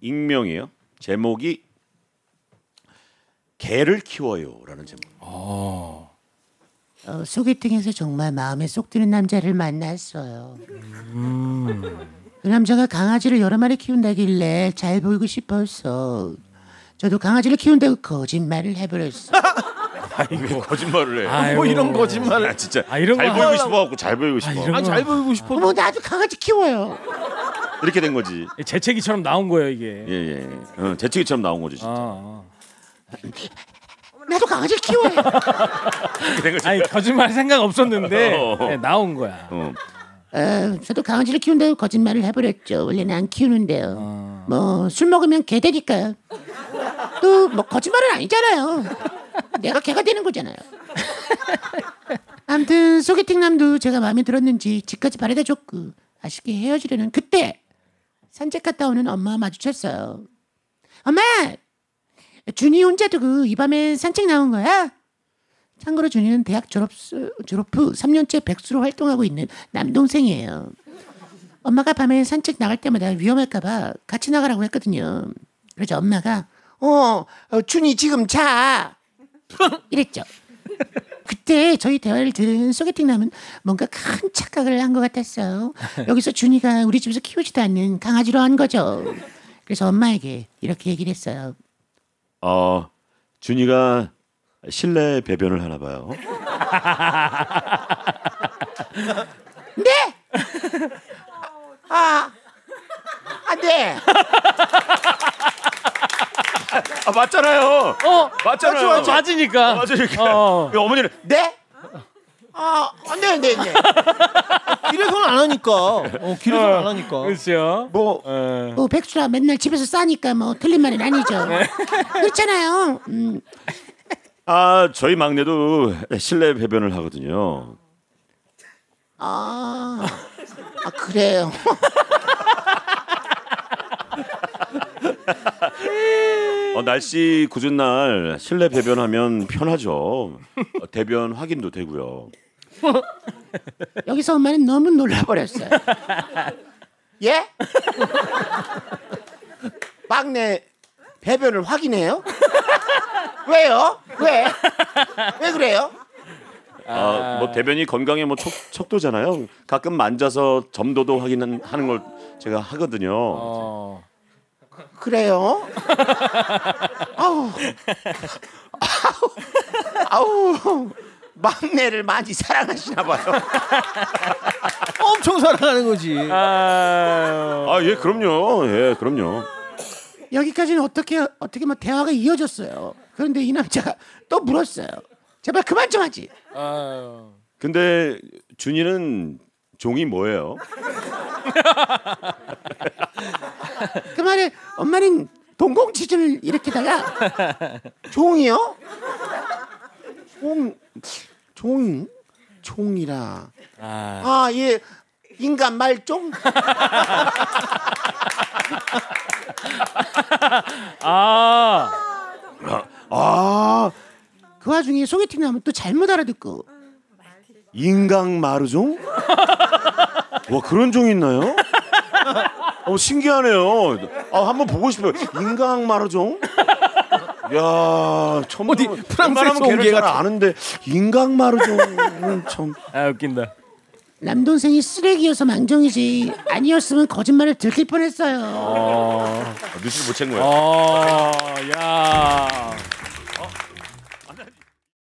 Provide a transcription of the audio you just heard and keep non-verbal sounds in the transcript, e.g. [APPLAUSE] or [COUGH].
익명이에요. 제목이 개를 키워요라는 제목. 어, 소개팅에서 정말 마음에 쏙 드는 남자를 만났어요. 그 남자가 강아지를 여러 마리 키운다길래 잘 보이고 싶어서 저도 강아지를 키운다고 거짓말을 해버렸어. [LAUGHS] 아이고 거짓말을 해. 아이고. 뭐 이런 거짓말을 아 진짜 아, 이런 잘거 보이고 하려고- 싶어 갖고 잘 보이고 싶어. 이런 아, 잘 보이고 싶어. 어머 나도 강아지 키워요. 이렇게 된 거지. 재채기처럼 나온 거예요 이게. 예예. 어, 재치기처럼 나온 거죠. 진짜. 아, 나도 강아지를 키워요. 이렇게 된 거지. 아. 아니 거짓말 생각 없었는데 [LAUGHS] 어. 네, 나온 거야. 어. 어, 저도 강아지를 키운다고 거짓말을 해버렸죠. 원래는 안 키우는데요. 뭐술 먹으면 개 되니까요. 또뭐 거짓말은 아니잖아요. 내가 개가 되는 거잖아요. [LAUGHS] 아무튼 소개팅 남도 제가 마음에 들었는지 집까지 바래다 줬고 아쉽게 헤어지려는 그때 산책 갔다 오는 엄마와 마주쳤어요. 엄마, 준이 혼자 두고 이 밤에 산책 나온 거야? 참고로 준이는 대학 졸업, 수- 졸업 후 3년째 백수로 활동하고 있는 남동생이에요. 엄마가 밤에 산책 나갈 때마다 위험할까봐 같이 나가라고 했거든요. 그래서 엄마가 어, 어 준이 지금 자 이랬죠. 그때 저희 대화를 들은 소개팅 남은 뭔가 큰 착각을 한 것 같았어요. 여기서 준이가 우리 집에서 키우지도 않는 강아지로 한 거죠. 그래서 엄마에게 이렇게 얘기를 했어요. 어 준이가 실내 배변을 하나 봐요. 네? 아, 아, 네. 아 맞잖아요. 어 맞잖아요. 맞죠, 맞으니까. 맞으니까. 어. 어머니는 네? 아, 아, 네, 네, 네. 길에서는 안 하니까. 어, 길에서는 안 하니까. 그렇죠. 뭐 어. 뭐 백수라 맨날 집에서 싸니까 뭐 틀린 말은 아니죠. 그렇잖아요. 음, 아 저희 막내도 실내 배변을 하거든요. 아, 아 그래요. [LAUGHS] 어, 날씨 굳은 날 실내 배변하면 편하죠. 어, 대변 확인도 되고요. [LAUGHS] 여기서 엄마는 너무 놀라버렸어요. 예? 막내 배변을 확인해요? 왜요? 왜? 왜 그래요? 아, 뭐 대변이 건강에 뭐 척, 척도잖아요. 가끔 만져서 점도도 확인하는 걸 제가 하거든요. 어. 그래요? 아우, 아우, 아우, 막내를 많이 사랑하시나 봐요. 엄청 사랑하는 거지. 아. 아, 예, 그럼요. 예, 그럼요. 여기까지는 어떻게 어떻게 뭐 대화가 이어졌어요. 그런데 이 남자가 또 물었어요. 제발 그만 좀 하지. 아유. 근데 준이는 종이 뭐예요? 그 말에 엄마는 동공지진을 일으키다가 종이요? 종 종이 종이라. 아. 아 예. 인간 말종? 아. 아, 그 와중에 소개팅 나면 또 잘못 알아듣고 인강 마루종? 와, 그런 종 있나요? 어, 신기하네요. 아, 한번 보고 싶어요. 인강 마루종? 야, 처음 어디 프랑스에서 온 걔를 개잘 같아. 아는데 인강 마루종은 참. 아 웃긴다. 남동생이 쓰레기여서 망정이지 아니었으면 거짓말을 들킬 뻔했어요. 어. 뉴스를 못챈 거예요. 어. 야.